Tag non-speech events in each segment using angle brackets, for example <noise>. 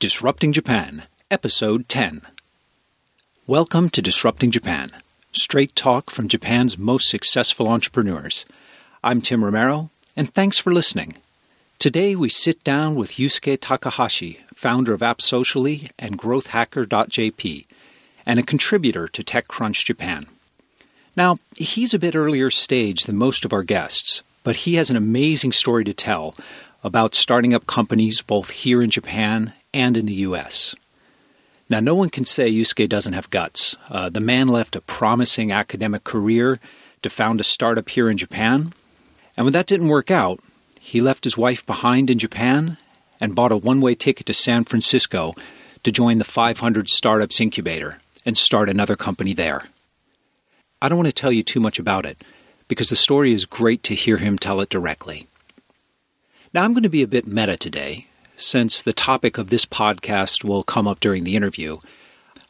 Disrupting Japan, Episode 10. Welcome to Disrupting Japan, straight talk from Japan's most successful entrepreneurs. I'm Tim Romero, and thanks for listening. Today we sit down with Yusuke Takahashi, founder of AppSocially and GrowthHacker.jp, and a contributor to TechCrunch Japan. Now, he's a bit earlier stage than most of our guests, but he has an amazing story to tell about starting up companies both here in Japan and in the US. Now, no one can say Yusuke doesn't have guts. Uh, the man left a promising academic career to found a startup here in Japan. And when that didn't work out, he left his wife behind in Japan and bought a one way ticket to San Francisco to join the 500 Startups Incubator and start another company there. I don't want to tell you too much about it because the story is great to hear him tell it directly. Now, I'm going to be a bit meta today, since the topic of this podcast will come up during the interview.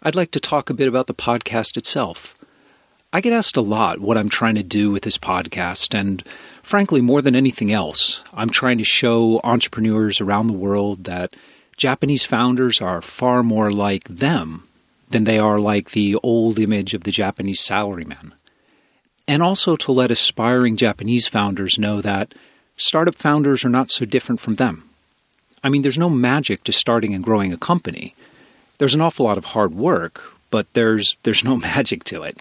I'd like to talk a bit about the podcast itself. I get asked a lot what I'm trying to do with this podcast, and frankly, more than anything else, I'm trying to show entrepreneurs around the world that Japanese founders are far more like them than they are like the old image of the Japanese salaryman. And also to let aspiring Japanese founders know that startup founders are not so different from them. I mean, there's no magic to starting and growing a company. There's an awful lot of hard work, but there's there's no <laughs> magic to it.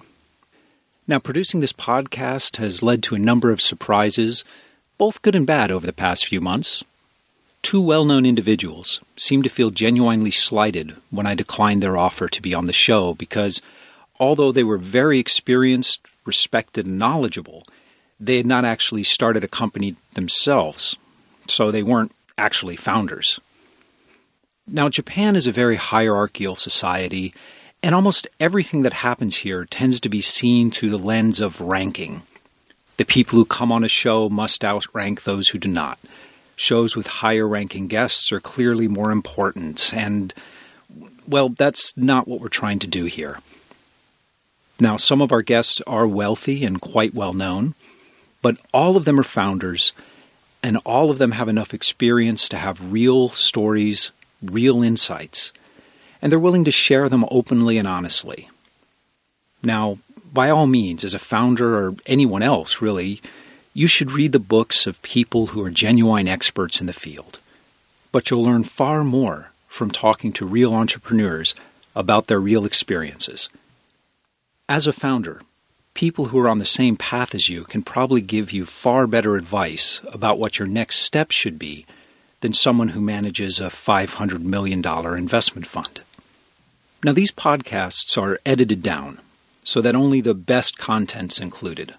Now, producing this podcast has led to a number of surprises, both good and bad over the past few months. Two well-known individuals seemed to feel genuinely slighted when I declined their offer to be on the show because although they were very experienced, respected, and knowledgeable, they had not actually started a company themselves, so they weren't actually founders. Now, Japan is a very hierarchical society, and almost everything that happens here tends to be seen through the lens of ranking. The people who come on a show must outrank those who do not. Shows with higher ranking guests are clearly more important, and, well, that's not what we're trying to do here. Now, some of our guests are wealthy and quite well known, but all of them are founders, and all of them have enough experience to have real stories, real insights, and they're willing to share them openly and honestly. Now, by all means, as a founder or anyone else, really, you should read the books of people who are genuine experts in the field. But you'll learn far more from talking to real entrepreneurs about their real experiences. As a founder, people who are on the same path as you can probably give you far better advice about what your next step should be than someone who manages a $500 million investment fund. Now, these podcasts are edited down so that only the best content's included.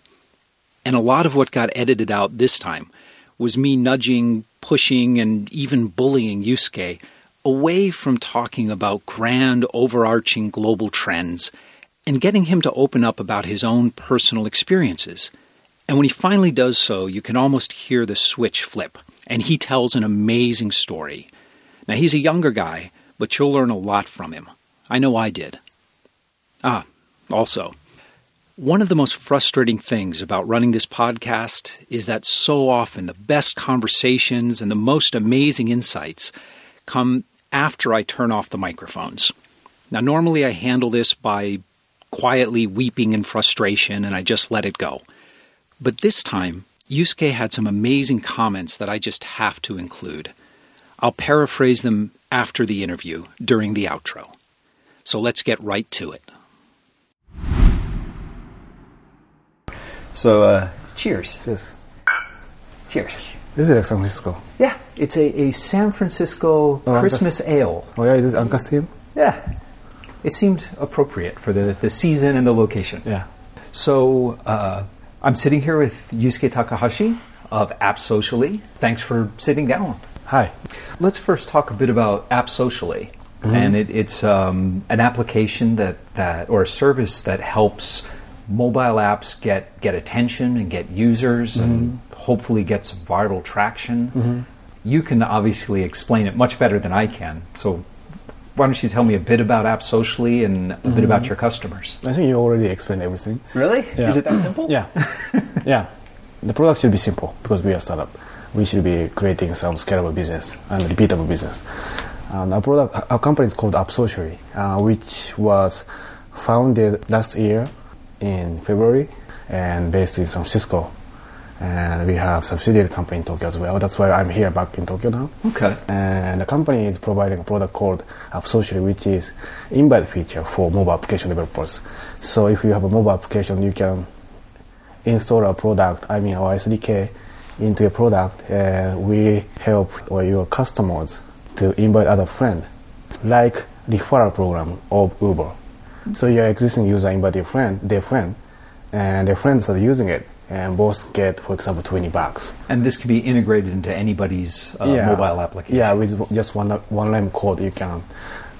And a lot of what got edited out this time was me nudging, pushing, and even bullying Yusuke away from talking about grand, overarching global trends and getting him to open up about his own personal experiences. And when he finally does so, you can almost hear the switch flip, and he tells an amazing story. Now, he's a younger guy, but you'll learn a lot from him. I know I did. Ah, also, one of the most frustrating things about running this podcast is that so often the best conversations and the most amazing insights come after I turn off the microphones. Now, normally I handle this by quietly weeping in frustration, and I just let it go. But this time, Yusuke had some amazing comments that I just have to include. I'll paraphrase them after the interview during the outro. So let's get right to it. So, uh, cheers. Yes. Cheers. This is like San Francisco. Yeah, it's a, a San Francisco Oh, Christmas ale. Oh yeah, is this Ancaster? Yeah, it seemed appropriate for the, the season and the location. Yeah. So, uh, I'm sitting here with Yusuke Takahashi of AppSocially. Thanks for sitting down. Hi. Let's first talk a bit about AppSocially. And it, it's um, an application that, that, or a service that helps mobile apps get, get attention and get users and hopefully get some viral traction. You can obviously explain it much better than I can. So, why don't you tell me a bit about AppSocially and a bit about your customers? I think you already explained everything. Really? Yeah. Is it that simple? Yeah. <laughs> yeah. The product should be simple because we are a startup. We should be creating some scalable business and repeatable business. Um, our product, our company is called AppSocially, uh, which was founded last year in February and based in San Francisco. And we have subsidiary company in Tokyo as well. That's why I'm here back in Tokyo now. Okay. And the company is providing a product called AppSocially, which is invite feature for mobile application developers. So if you have a mobile application, you can install a product, I mean our SDK, into your product, and we help or your customers to invite other friends, like referral program of Uber. So your existing user invite your friend, their friend, and their friends are using it, and both get, for example, 20 bucks. And this can be integrated into anybody's uh, mobile application. Yeah, with just one one line code, you can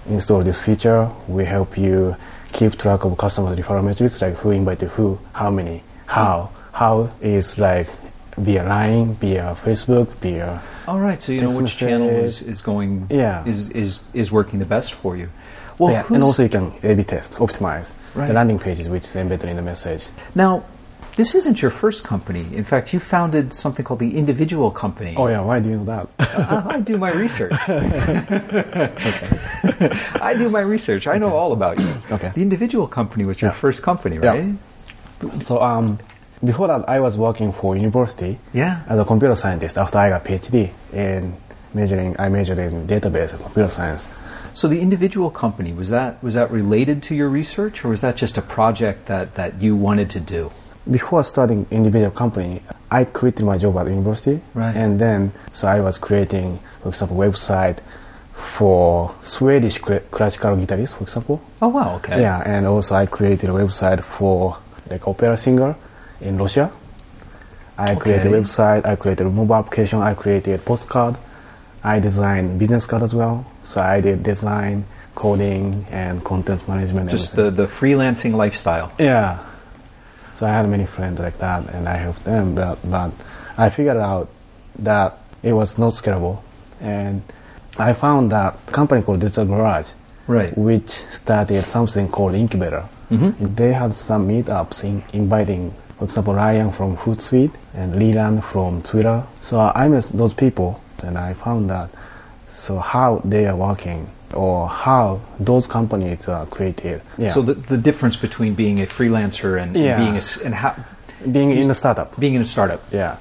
install this feature. We help you keep track of customer referral metrics, like who invited who, how many, how, how is like via Line, via Facebook, via All right, so you know which channel is, is going Yeah. is, is is working the best for you. Well, yeah, and also you can A/B test, optimize Right. the landing pages, which is embedded in the message. now this isn't your first company. In fact, you founded something called the Individual Company. Oh yeah, why do you know that? I, I do my research. <laughs> I do my research. I know all about you. Okay. The Individual Company was your Yeah. first company, right? Yeah. so um, before that, I was working for university Yeah. as a computer scientist. After I got PhD in measuring, I majored in database and computer science. So the individual company was that was that related to your research, or was that just a project that, that you wanted to do? Before starting individual company, I quit my job at university, Right. and then so I was creating, for example, website for Swedish classical guitarists, for example. Oh wow, okay. Yeah, and also I created a website for like opera singer in Russia. I created a website. I created a mobile application. I created postcard. I designed business card as well. So I did design, coding, and content management. Just everything. the, the freelancing lifestyle. Yeah. So I had many friends like that, and I helped them. But, but I figured out that it was not scalable, and I found that company called Digital Garage, Right. which started something called Incubator. Mhm. They had some meetups in, inviting, for example, Ryan from Hootsuite and Leland from Twitter. So I met those people, and I found that so how they are working or how those companies are created. Yeah. So the, the difference between being a freelancer and, and being a, s- and how, being in a startup. being in a startup. Yeah.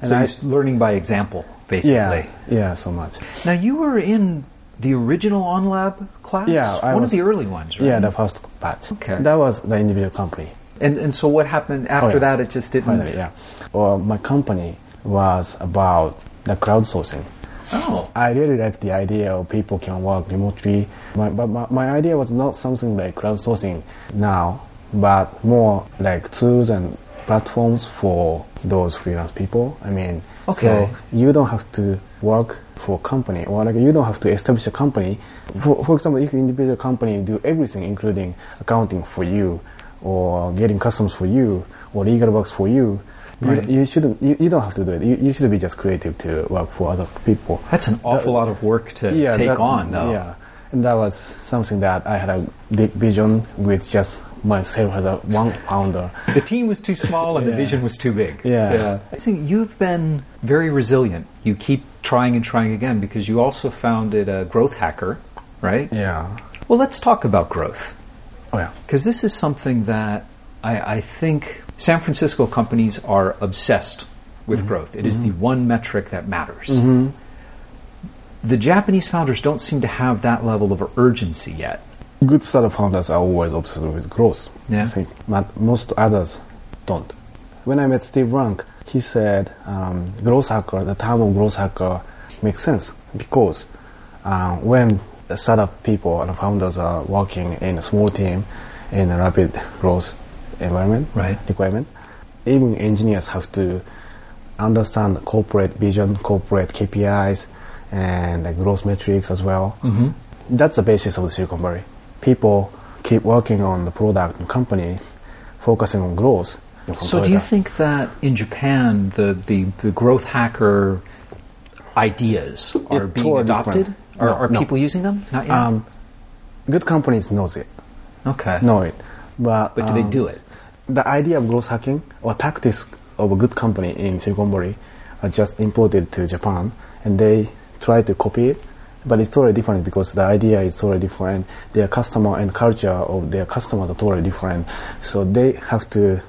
And so I- you're learning by example, basically. yeah, yeah, so much. Now you were in the original OnLab class. Yeah, I one was- of the early ones, right? Yeah, the first batch. Okay. That was the individual company. and and so what happened after oh, yeah. that? It just didn't. Finally, yeah. Well, my company was about the crowdsourcing. Oh. I really like the idea of people can work remotely. My, but my, my idea was not something like crowdsourcing now, but more like tools and platforms for those freelance people. I mean, Okay. so you don't have to work for a company or like you don't have to establish a company. For, for example, if you individual company do everything, including accounting for you, or getting customs for you, or legal works for you, Right. you, you shouldn't. You, you don't have to do it. You, you should be just creative to work for other people. That's an awful lot of work to take that- on, though. Yeah, and that was something that I had a big vision with just myself as a one founder. The team was too small and the vision was too big. Yeah. I think you've been very resilient. You keep trying and trying again because you also founded a growth hacker, right? Yeah. Well, let's talk about growth Oh yeah. because this is something that I, I think San Francisco companies are obsessed with Mm-hmm. growth. It is the one metric that matters. The Japanese founders don't seem to have that level of urgency yet. Good startup founders are always obsessed with growth. Yeah. I think, but most others don't. When I met Steve Blank, he said um, growth hacker, the term of growth hacker makes sense because uh, when startup people and founders are working in a small team in a rapid growth environment, Right. requirement, even engineers have to understand corporate vision, corporate KPIs, and the growth metrics as well. Mm-hmm. That's the basis of the Silicon Valley. People keep working on the product and company, focusing on growth. So, do you think that in Japan the, the, the growth hacker ideas are It's being adopted? different. Are, No, are no. people using them? Not yet. um, good companies knows it, okay. know it, but But do they um, do it? The idea of growth hacking or tactics of a good company in Silicon Valley are just imported to Japan, and they try to copy it but it's totally different because the idea is totally different. Their customer and culture of their customers are totally different. So they have to,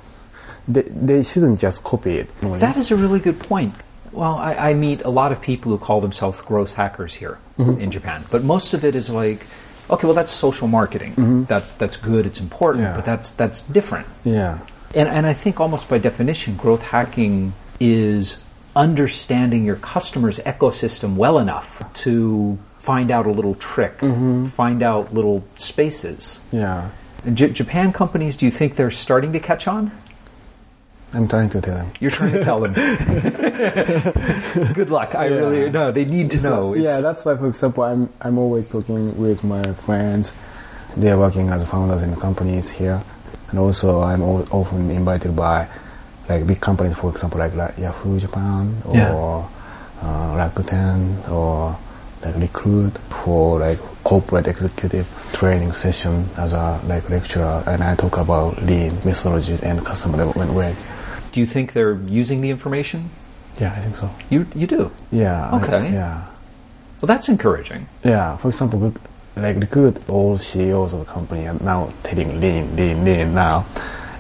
they, they shouldn't just copy it. That is a really good point. Well, I, I meet a lot of people who call themselves growth hackers here mm-hmm. in Japan, but most of it is like, okay, well, that's social marketing. Mm-hmm. That, that's good, it's important, Yeah. but that's, that's different. yeah, And, and I think almost by definition, growth hacking is understanding your customer's ecosystem well enough to find out a little trick, mm-hmm. find out little spaces. yeah. And J- Japan companies, do you think they're starting to catch on? I'm trying to tell them. You're trying to tell them. <laughs> Good luck. I Yeah. really no. They need to know. yeah, that's why, for example, I'm I'm always talking with my friends. They are working as founders in the companies here, and also I'm al- often invited by like big companies, for example, like, like Yahoo Japan or Yeah. uh, Rakuten or like Recruit for like corporate executive training session as a like lecturer, and I talk about lean methodologies and customer development ways. Do you think they're using the information? Yeah, I think so. You you do. Yeah. I- Okay. yeah. Well, that's encouraging. Yeah, for example, like Recruit, all CEOs of the company are now telling lean, lean, lean now,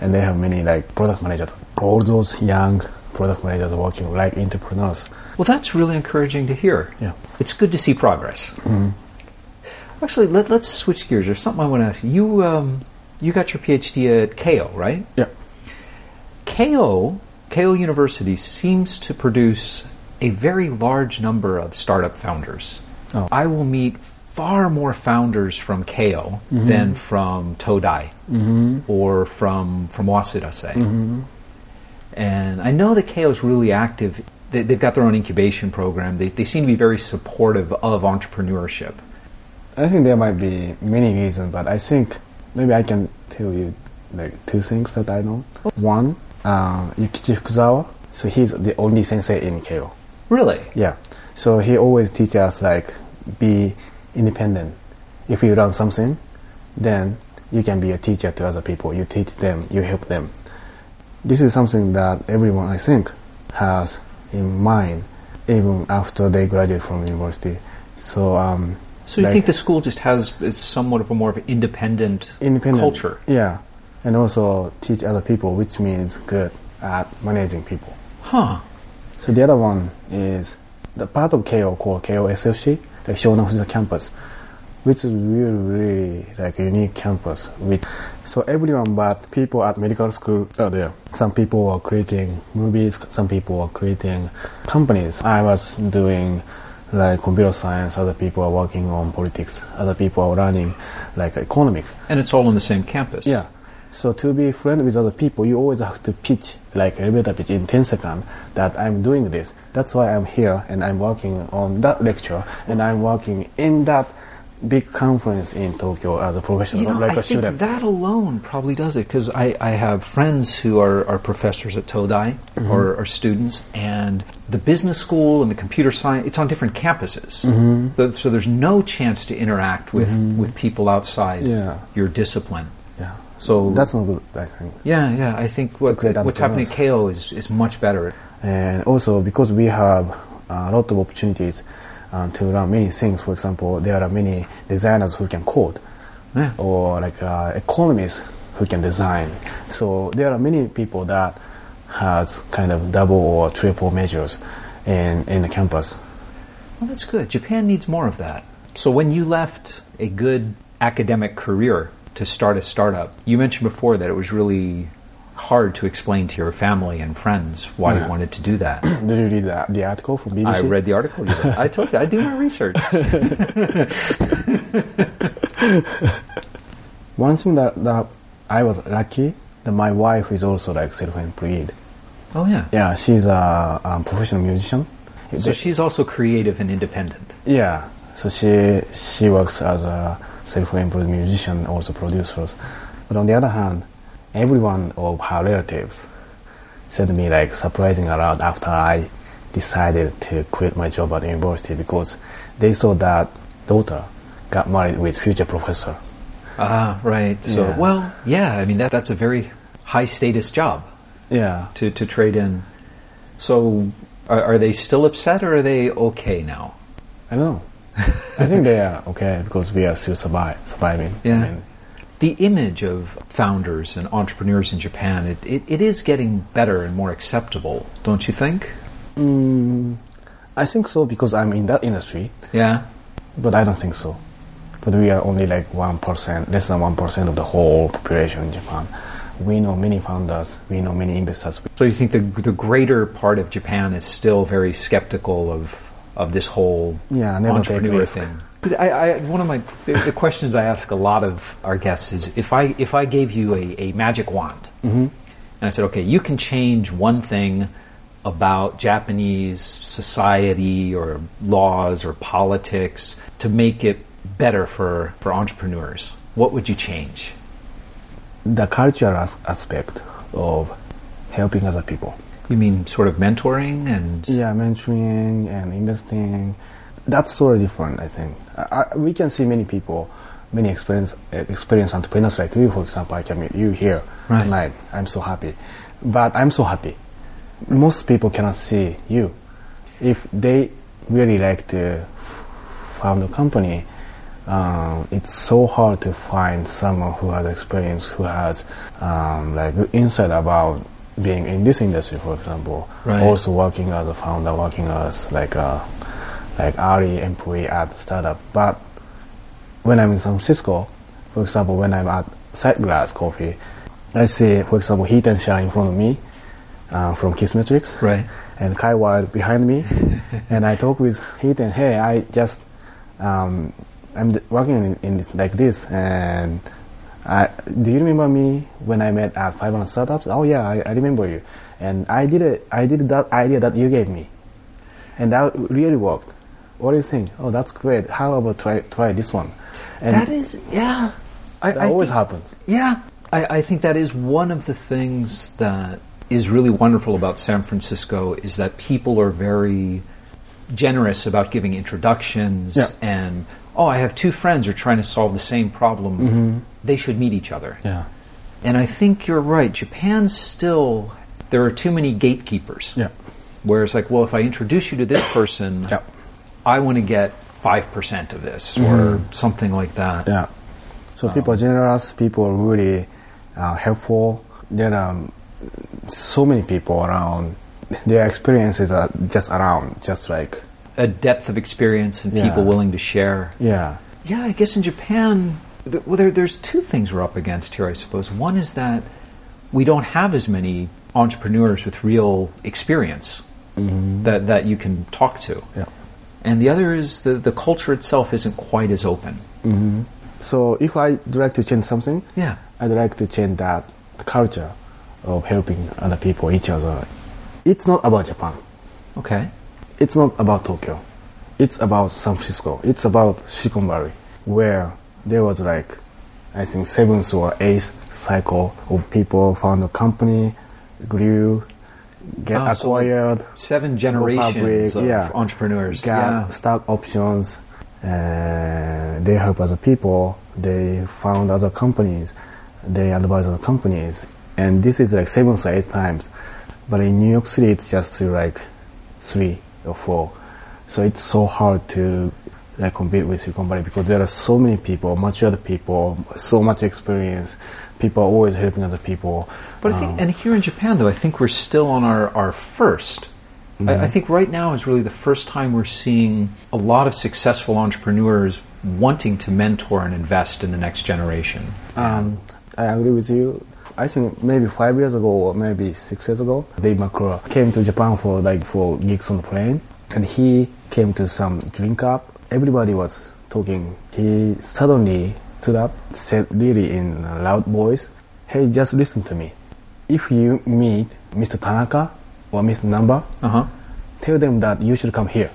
and they have many like product managers. All those young product managers are working like entrepreneurs. Well, that's really encouraging to hear. Yeah. It's good to see progress. Hmm. Actually, let, let's switch gears. There's something I want to ask you. You um, you got your PhD at Keio, right? Yeah. Keio, Keio University seems to produce a very large number of startup founders. Oh. I will meet far more founders from Keio mm-hmm. than from Todai mm-hmm. or from from Waseda, say. Mm-hmm. And I know that Keio is really active. They, they've got their own incubation program. They, they seem to be very supportive of entrepreneurship. I think there might be many reasons, but I think maybe I can tell you like two things that I know. One, uh, Yukichi Fukuzawa. So he's the only sensei in Keio. Really? Yeah. So he always teaches us like be independent. If you learn something, then you can be a teacher to other people. You teach them, you help them. This is something that everyone I think has in mind even after they graduate from university. So um So you like, think the school just has is somewhat of a more of an independent, independent culture? Yeah. And also teach other people which means good at managing people. Huh. So the other one is the part of Keio called Keio SFC, like Shonan Fujisawa campus, which is really, really like a unique campus. With so everyone but people at medical school are there. Some people are creating movies, some people are creating companies. I was doing like computer science, other people are working on politics, other people are running like economics. And it's all on the same campus. Yeah. So to be friend with other people, you always have to pitch like elevator pitch in 10 seconds that I'm doing this. That's why I'm here and I'm working on that lecture and I'm working in that big conference in Tokyo as a professional, You know, like I a think student. that alone probably does it because I, I have friends who are, are professors at Todai Mm-hmm. or, or students, and the business school and the computer science, it's on different campuses. Mm-hmm. So, so there's no chance to interact with, with people outside Yeah. your discipline. So That's not good, I think. yeah, yeah, I think what, what's happening at. Keio is, is much better. And also because we have a lot of opportunities um, to learn many things. For example, there are many designers who can code. Yeah. or like uh, economists who can design. So there are many people that has kind of double or triple measures in in the campus. Well, that's good. Japan needs more of that. So, when you left a good academic career to start a startup, you mentioned before that it was really hard to explain to your family and friends why you wanted to do that. <clears throat> Did you read the, the article from BBC? I read the article. <laughs> I told you, I do my research. <laughs> One thing that, that I was lucky that my wife is also like self-employed. Oh, yeah. Yeah, she's a, um professional musician. So, she's also creative and independent. Yeah, so she she works as a self-employed musician, also producers. But on the other hand, everyone of her relatives sent me like surprising a lot after I decided to quit my job at the university because they saw that daughter got married with future professor. Ah, right. So, Yeah. well, yeah, I mean, that, that's a very high status job Yeah, to, to trade in. So, are, are they still upset or are they okay now? I don't know. <laughs> I think they are okay because we are still survive, surviving. Yeah. I mean, the image of founders and entrepreneurs in Japan, it, it, it is getting better and more acceptable, don't you think? mm, I think so because I'm in that industry, Yeah. but I don't think so. But we are only like one percent, less than one percent of the whole population in Japan. We know many founders, we know many investors. So you think the, the greater part of Japan is still very skeptical of, of this whole Yeah, entrepreneur thing? I, I, one of my the, the questions I ask a lot of our guests is if I if I gave you a, a magic wand Mm-hmm. and I said, okay, you can change one thing about Japanese society or laws or politics to make it better for, for entrepreneurs, what would you change? The cultural as- aspect of helping other people. You mean sort of mentoring and Yeah, mentoring and investing. That's totally different, I think. I, I, we can see many people, many experience, experienced entrepreneurs like you, for example. I can meet you here Right. tonight. I'm so happy. But I'm so happy. Most people cannot see you. If they really like to found a company, um, it's so hard to find someone who has experience, who has um, like insight about being in this industry, for example. Right. Also working as a founder, working as like a like early employee at the startup. But when I'm in San Francisco, for example, when I'm at Sightglass Coffee, I see, for example, Hiten Shah in front of me uh, from Kissmetrics right. and Kai Wild behind me, <laughs> and I talk with Heath and hey, I just um, I'm working in, in this, like this, and I, do you remember me when I met at 500 startups? Oh yeah, I, I remember you, and I did it. I did that idea that you gave me, and that really worked. What do you think? Oh, that's great. How about try try this one? And that is, yeah. I, that I always think- happens. Yeah, I, I think that is one of the things that is really wonderful about San Francisco is that people are very generous about giving introductions Yeah. and oh, I have two friends who are trying to solve the same problem. They should meet each other. Yeah. And I think you're right. Japan's still there are too many gatekeepers. Yeah. Where it's like, well, if I introduce you to this person, Yeah. I want to get five percent of this or something like that. Yeah. So people are generous. People are really uh, helpful. There are um, so many people around. Their experiences are just around, just like A depth of experience and Yeah. people willing to share. yeah, Yeah, I guess in Japan, th- well, there, there's two things we're up against here, I suppose. One is that we don't have as many entrepreneurs with real experience mm-hmm. that, that you can talk to. yeah. And the other is the, the culture itself isn't quite as open. Mm-hmm. So if I'd like to change something, Yeah. I'd like to change that the culture of helping other people, each other. It's not about Japan. Okay. It's not about Tokyo. It's about San Francisco. It's about Silicon Valley, where there was like, I think seventh or eighth cycle of people found a company, grew, get Ah, so acquired, Seven generations public, of yeah. entrepreneurs. got yeah. stock options, and they help other people. They found other companies, they advise other companies, and this is like seven or eight times. But in New York City, it's just like three or four. So it's so hard to compete with Silicon Valley because there are so many people, matured people, so much experience. People are always helping other people. But I think, Um, and here in Japan, though, I think we're still on our, our 1st I, I think right now is really the first time we're seeing a lot of successful entrepreneurs wanting to mentor and invest in the next generation. Um, I agree with you. I think maybe five years ago or maybe six years ago, Dave McClure came to Japan for like for gigs on the plane, and he came to some drink up. Everybody was talking. He suddenly stood up, said really in a loud voice, "Hey, just listen to me. If you meet Mr. Tanaka or Mr. Namba, Uh huh. tell them that you should come here.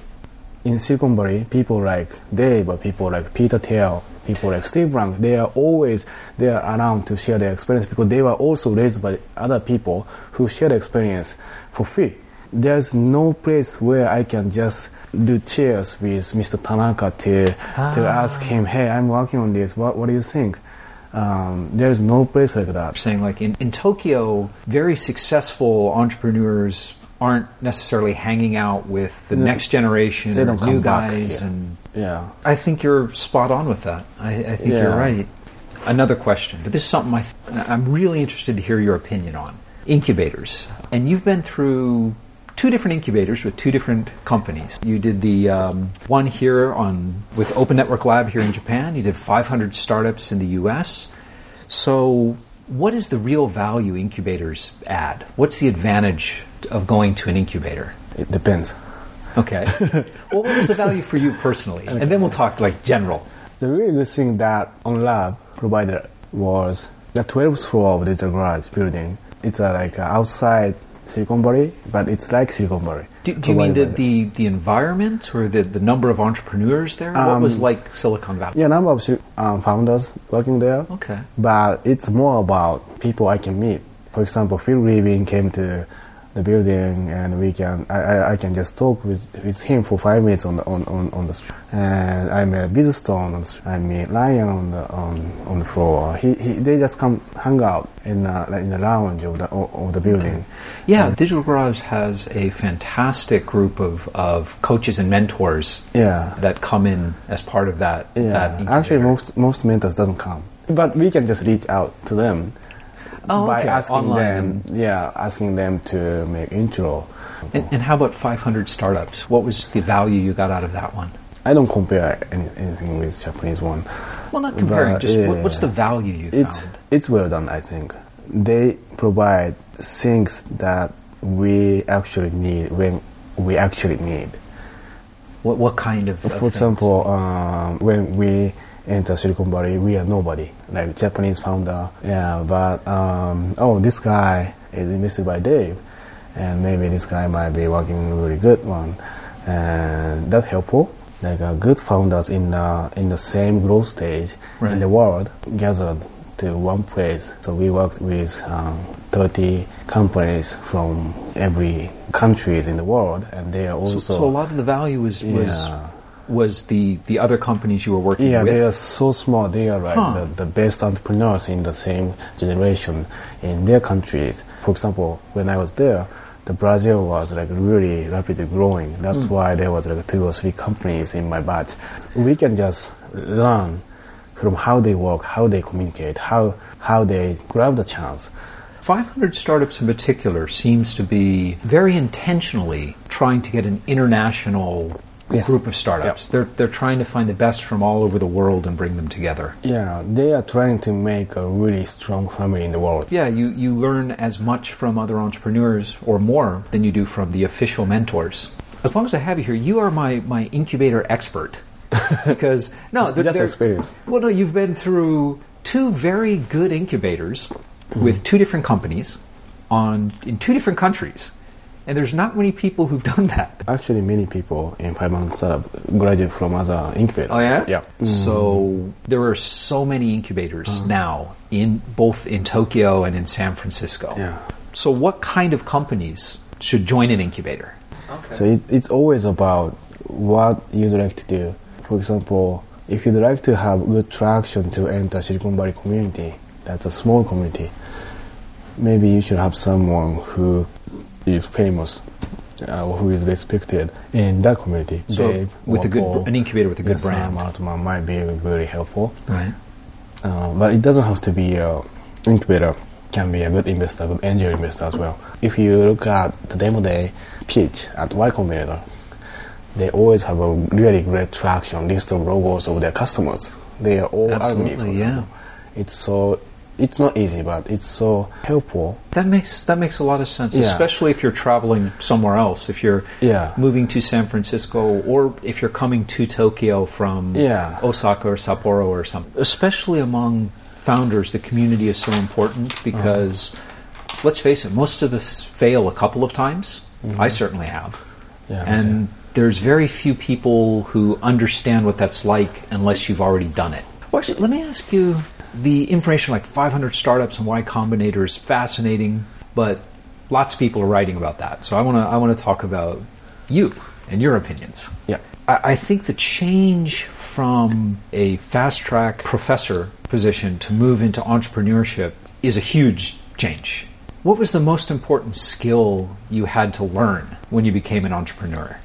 In Silicon Valley, people like Dave, people like Peter Thiel, people like Steve Blank, they are always they are around to share their experience because they were also raised by other people who share their experience for free. There's no place where I can just do cheers with Mr. Tanaka to to ask him, hey, I'm working on this. What what do you think? Um, there's no place like that. Saying, like, in, in Tokyo, very successful entrepreneurs aren't necessarily hanging out with the next generation They don't new guys and Yeah. I think you're spot on with that. I, I think you're right. Another question, but this is something I, I'm really interested to hear your opinion on incubators. And you've been through two different incubators with two different companies. You did the um, one here on with Open Network Lab here in Japan. You did 500 startups in the U.S. So, what is the real value incubators add? What's the advantage of going to an incubator? It depends. Okay. <laughs> well, what was the value for you personally? And then we'll talk like general. The really good thing that OnLab provided was the 12th floor of digital garage building. It's a, like a outside Silicon Valley, but it's like Silicon Valley. Do, do you mean the, the, the environment or the, the number of entrepreneurs there? what was Um, like Silicon Valley? Yeah, number of um, founders working there. Okay. But it's more about people I can meet. For example, Phil Libin came to the building, and we can I, I, I can just talk with, with him for five minutes on the on, on, on the street. And I met Biz Stone on the street. I met Ryan on the on, on the floor. He, he they just come hang out in the, like in the lounge of the of the building. Yeah, Digital Garage has a fantastic group of, of coaches and mentors Yeah. that come in as part of that. that Yeah, incubator. actually, most most mentors doesn't come, but we can just reach out to them Oh, by okay, asking online. them. Yeah, asking them to make intro. And, and how about 500 startups? What was the value you got out of that one? I don't compare any, anything with Japanese one. Well, not comparing, But, just yeah. what's the value you It's found? it's well done. I think they provide things that we actually need when we actually need. What, what kind of. of For things? example, um, when we enter Silicon Valley, we are nobody, like Japanese founder. Yeah, but um, oh, this guy is invested by Dave, and maybe this guy might be working with a really good one, and that's helpful. Like uh, good founders in the in the same growth stage Right. in the world gathered to one place. So we worked with um, 30 companies from every countries in the world, and they are so, also so a lot of the value was, was, Yeah. Was the, the other companies you were working Yeah, with? they are so small. They are like Huh. the, the best entrepreneurs in the same generation in their countries. For example, when I was there, the Brazil was like really rapidly growing. That's hmm. why there was like two or three companies in my batch. We can just learn from how they work, how they communicate, how how they grab the chance. 500 Startups in particular seems to be very intentionally trying to get an international Yes. group of startups. They're, they're trying to find the best from all over the world and bring them together. Yeah, they are trying to make a really strong family in the world. Yeah, you, you learn as much from other entrepreneurs or more than you do from the official mentors. As long as I have you here, you are my, my incubator expert. <laughs> because, no, they're, Just they're- experience. Well, no, you've been through two very good incubators with mm-hmm. two different companies on in two different countries. And there's not many people who've done that. Actually, many people in five months startup graduate from other incubators. Oh, yeah. Yeah. Mm. So there are so many incubators uh-huh. now in both in Tokyo and in San Francisco. Yeah. So what kind of companies should join an incubator? Okay. So it, it's always about what you'd like to do. For example, if you'd like to have good traction to enter Silicon Valley community, that's a small community. Maybe you should have someone who is famous, uh, who is respected in that community. So Dave with a good or an incubator with a good yes, brand. Sam might be very helpful. Right. Uh, but it doesn't have to be an incubator. Can be a good investor, good angel investor as well. If you look at the demo day pitch at Y Combinator, they always have a really great traction list of logos of their customers. They are all Absolutely, yeah. It's so it's not easy, but it's so helpful. That makes that makes a lot of sense, Yeah. especially if you're traveling somewhere else. If you're Yeah. moving to San Francisco, or if you're coming to Tokyo from Yeah. Osaka or Sapporo or something. Especially among founders, the community is so important because, let's face it, most of us fail a couple of times. I certainly have, Mm-hmm. And there's very few people who understand what that's like unless you've already done it. Well, actually, let me ask you the information like 500 startups and Y Combinator is fascinating, but lots of people are writing about that. So I want to I want to talk about you and your opinions. Yeah. I, I think the change from a fast track professor position to move into entrepreneurship is a huge change. What was the most important skill you had to learn when you became an entrepreneur?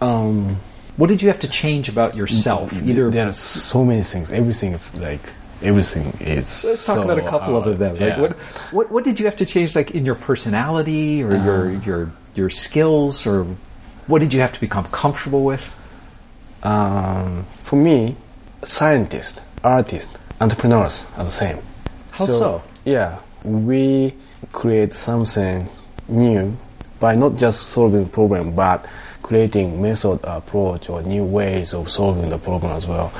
Um, What did you have to change about yourself? Either there are so many things. Everything is like everything is. Let's talk so, about a couple uh, of them. Like yeah. what, what what did you have to change, like in your personality or your your your skills, or what did you have to become comfortable with? Um, for me, scientists, artists, entrepreneurs are the same. How so? Yeah, we create something new by not just solving the problem, but creating method approach or new ways of solving the problem as well.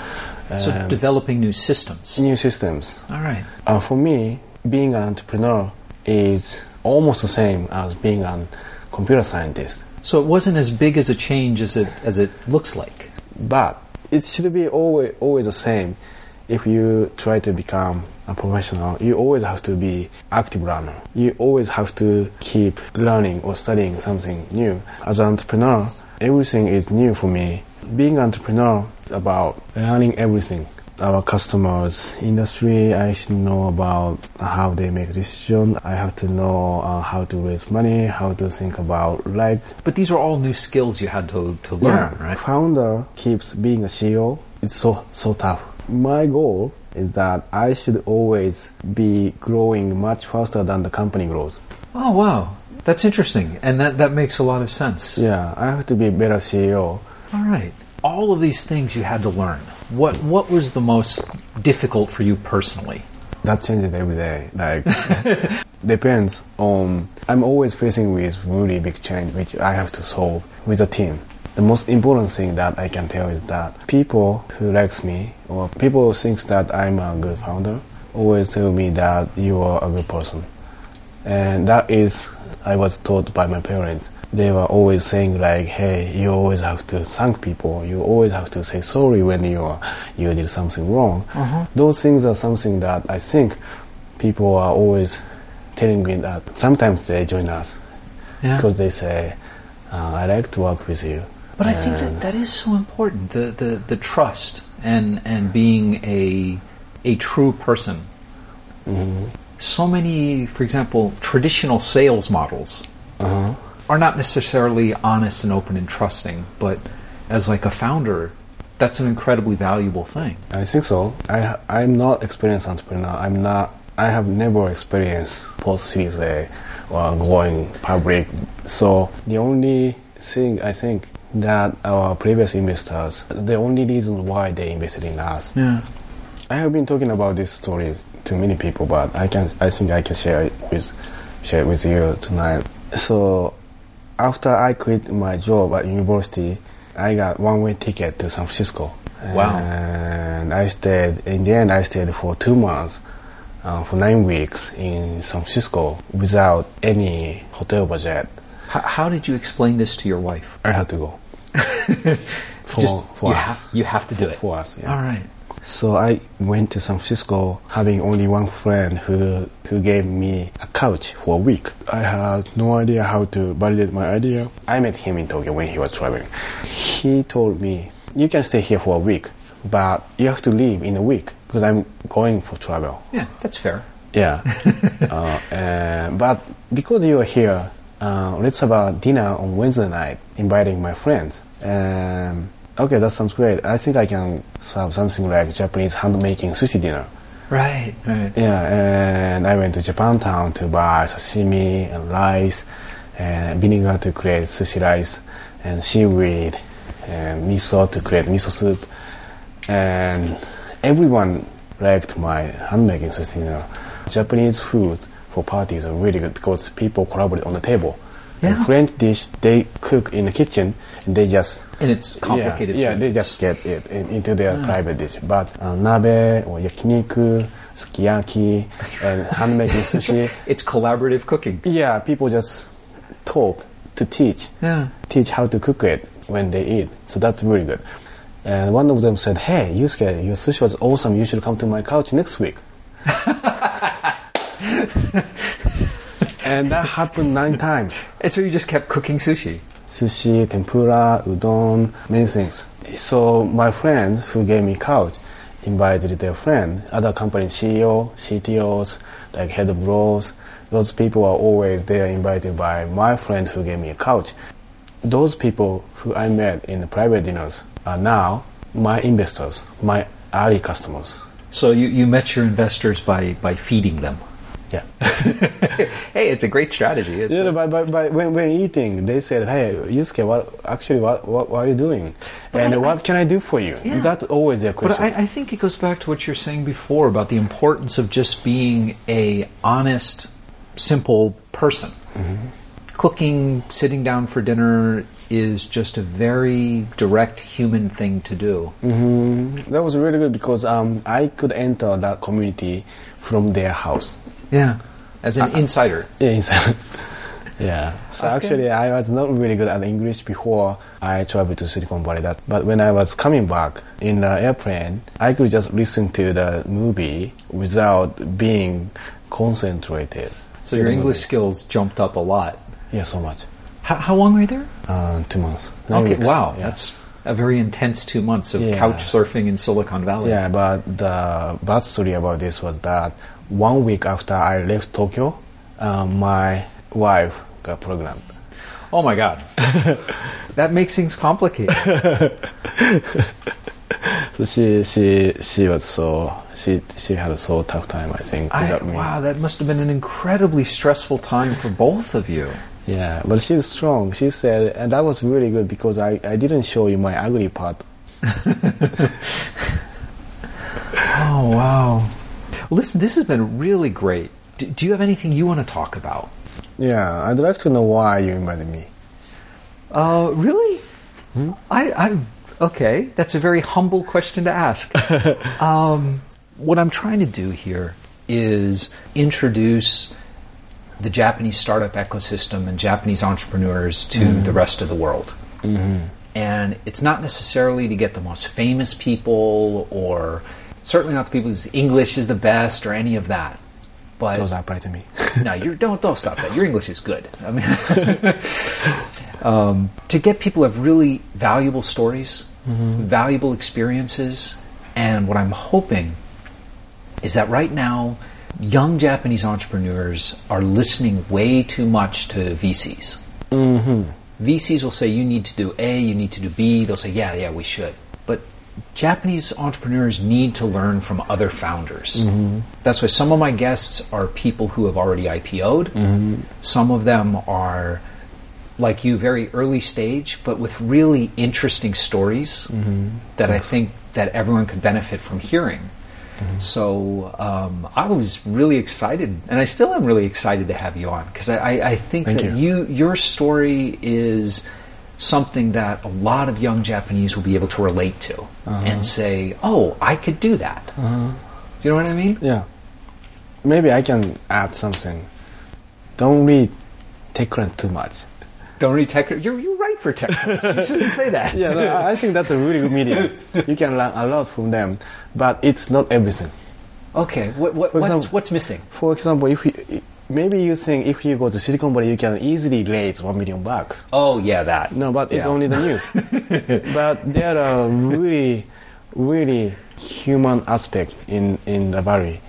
So Um, developing new systems. new systems. All right. Uh, for me, being an entrepreneur is almost the same as being a computer scientist. So it wasn't as big as a change as it as it looks like. But it should be always always the same. If you try to become a professional, you always have to be active learner. You always have to keep learning or studying something new. As an entrepreneur, everything is new for me. Being an entrepreneur is about learning everything. Our customers, industry, I should know about how they make decisions. I have to know uh, how to raise money, how to think about life, But these are all new skills you had to, to learn, yeah, right? Founder keeps being a CEO. It's so so tough. My goal is that I should always be growing much faster than the company grows. Oh wow, that's interesting, and that that makes a lot of sense. Yeah, I have to be a better CEO. All right. All of these things you had to learn. What what was the most difficult for you personally? That changes every day. Like <laughs> depends on. I'm always facing with really big change, which I have to solve with a team. The most important thing that I can tell is that people who likes me or people who thinks that I'm a good founder always tell me that you are a good person, and that is I was taught by my parents. They were always saying like, "Hey, you always have to thank people. You always have to say sorry when you are, you did something wrong." Those things are something that I think people are always telling me that sometimes they join us Yeah. because they say, uh, "I like to work with you." But I think that that is so important the, the, the trust and and being a a true person. Mhm. So many, for example, traditional sales models Uh-huh. Are not necessarily honest and open and trusting, but as like a founder, that's an incredibly valuable thing. I think so. I I'm not experienced entrepreneur. I'm not. I have never experienced post Series A uh, or uh, going public. So the only thing I think that our previous investors, the only reason why they invested in us. Yeah. I have been talking about this story to many people, but I can. I think I can share it with share it with you tonight. So after I quit my job at university, I got one way ticket to San Francisco. Wow. And I stayed, in the end, I stayed for two months, uh, for nine weeks in San Francisco without any hotel budget. How, how did you explain this to your wife? I had to go. <laughs> for Just for you, us. ha- you have to do it. For us, yeah. All right. So I went to San Francisco having only one friend who who gave me a couch for a week. I had no idea how to validate my idea. I met him in Tokyo when he was traveling. He told me, "You can stay here for a week, but you have to leave in a week because I'm going for travel." Yeah, that's fair. Yeah. <laughs> uh, and, but because you are here, uh, let's have a dinner on Wednesday night, inviting my friends. Um, okay, that sounds great. I think I can serve something like Japanese hand-making sushi dinner. Right, right. Yeah, and I went to Japantown to buy sashimi and rice and vinegar to create sushi rice and seaweed and miso to create miso soup. And everyone liked my handmaking sushi dinner. Japanese food for parties are really good because people collaborate on the table. Yeah. And French dish, they cook in the kitchen and they just And it's complicated. yeah, yeah they just get it in, into their private dish. But uh, nabe or yakiniku, sukiyaki, and handmaking <laughs> sushi, It's collaborative cooking. yeah, people just talk to teach, Yeah. teach how to cook it when they eat. So that's really good. And one of them said, "Hey, Yusuke, your sushi was awesome. You should come to my couch next week." <laughs> and that happened nine times. And so you just kept cooking sushi. sushi, tempura, udon, many things. So my friends who gave me couch invited their friend, other company CEO, CTOs, like head of roles. Those people are always there invited by my friend who gave me a couch. Those people who I met in the private dinners are now my investors, my early customers. So you, you met your investors by, by feeding them. Yeah. <laughs> hey, it's a great strategy. It's Yeah, a- but, but, but when, when eating, they said, "Hey, Yusuke, what actually what, what, what are you doing? And I- what can I do for you?" Yeah. That's always their But question. I, I think it goes back to what you're saying before about the importance of just being a honest, simple person. Cooking, sitting down for dinner is just a very direct human thing to do. hmm That was really good because um, I could enter that community from their house. Yeah, as an insider. <laughs> Yeah, inside. yeah. So Okay. actually, I was not really good at English before I traveled to Silicon Valley. That, but when I was coming back in the airplane, I could just listen to the movie without being concentrated. So your English movie. skills jumped up a lot. Yeah, so much. How, how long were you there? Uh, two months. Okay, weeks. wow, Yeah. that's a very intense two months of Yeah. couch surfing in Silicon Valley. Yeah, but the bad story about this was that one week after I left Tokyo, um, my wife got pregnant. Oh my God, <laughs> that makes things complicated. <laughs> So she she she was so she she had a so tough time I think I, wow, that must have been an incredibly stressful time for both of you. Yeah, but she's strong. She said, and that was really good because I, I didn't show you my ugly part. <laughs> Oh wow! Listen, this has been really great. D- do you have anything you want to talk about? Yeah, I'd like to know why you invited me. Uh, really? I, I, okay. That's a very humble question to ask. <laughs> um, what I'm trying to do here is introduce the Japanese startup ecosystem and Japanese entrepreneurs to the rest of the world. And it's not necessarily to get the most famous people or certainly not the people whose English is the best or any of that. But Those apply to me. <laughs> no, you don't don't stop that. Your English is good. I mean, <laughs> um, to get people who have really valuable stories, valuable experiences, and what I'm hoping is that right now, young Japanese entrepreneurs are listening way too much to VCs. mm-hmm. VCs will say you need to do A, you need to do B. They'll say, yeah, yeah, we should. Japanese entrepreneurs need to learn from other founders. Mm-hmm. That's why some of my guests are people who have already IPO'd. Mm-hmm. Some of them are like you, very early stage, but with really interesting stories mm-hmm. that I think that everyone could benefit from hearing. So um, I was really excited, and I still am really excited to have you on because I, I, I think Thank that you. you your story is something that a lot of young Japanese will be able to relate to uh-huh. and say, "Oh, I could do that." Do you know what I mean? Yeah. Maybe I can add something. Don't read credit too much. Don't read tech. You're you're right for tech. <laughs> you shouldn't say that. Yeah, no, I I think that's a really good medium. You can learn a lot from them, but it's not everything. Okay. What, what what's example- what's missing? For example, if you, maybe you think if you go to Silicon Valley, you can easily raise one million bucks. Oh yeah, that. No, but it's only the news. <laughs> but there are really, really human aspect in in the valley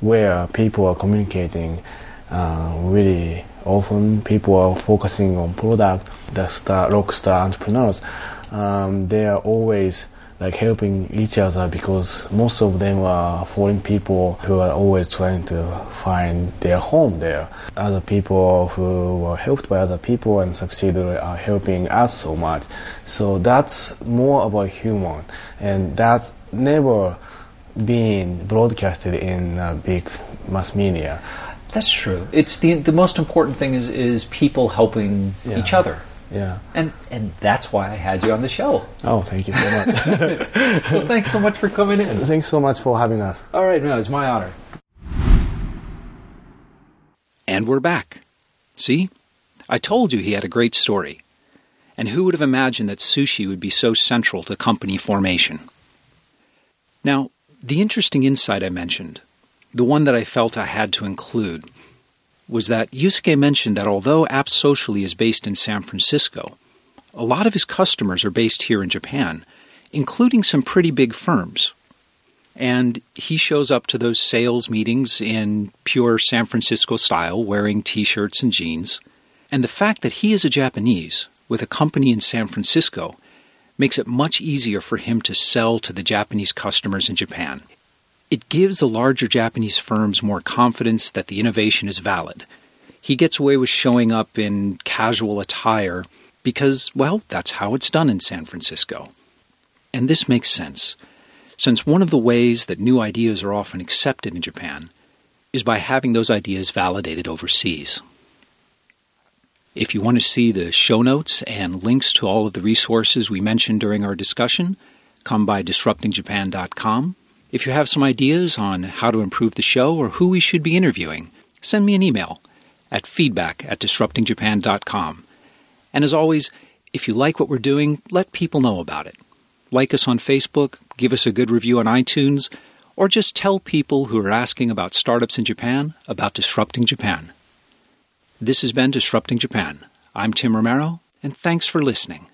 where people are communicating. Uh, really often, people are focusing on product. The star, rock star entrepreneurs, um, they are always like helping each other because most of them are foreign people who are always trying to find their home there. Other people who were helped by other people and succeeded are helping us so much. So that's more about human, and that's never been broadcasted in uh, big mass media. That's true. It's the the most important thing is is people helping Yeah. each other. Yeah. And and that's why I had you on the show. Oh, thank you so much. <laughs> So thanks so much for coming in. Thanks so much for having us. All right, no, it's my honor. And we're back. See? I told you he had a great story. And who would have imagined that sushi would be so central to company formation? Now, the interesting insight I mentioned, the one that I felt I had to include, was that Yusuke mentioned that although App Socially is based in San Francisco, a lot of his customers are based here in Japan, including some pretty big firms. And he shows up to those sales meetings in pure San Francisco style, wearing t shirts and jeans. And the fact that he is a Japanese with a company in San Francisco makes it much easier for him to sell to the Japanese customers in Japan. It gives the larger Japanese firms more confidence that the innovation is valid. He gets away with showing up in casual attire because, well, that's how it's done in San Francisco. And this makes sense, since one of the ways that new ideas are often accepted in Japan is by having those ideas validated overseas. If you want to see the show notes and links to all of the resources we mentioned during our discussion, come by disruptingjapan.com. If you have some ideas on how to improve the show or who we should be interviewing, send me an email at feedback at disruptingjapan.com. And as always, if you like what we're doing, let people know about it. Like us on Facebook, give us a good review on iTunes, or just tell people who are asking about startups in Japan about Disrupting Japan. This has been Disrupting Japan. I'm Tim Romero, and thanks for listening.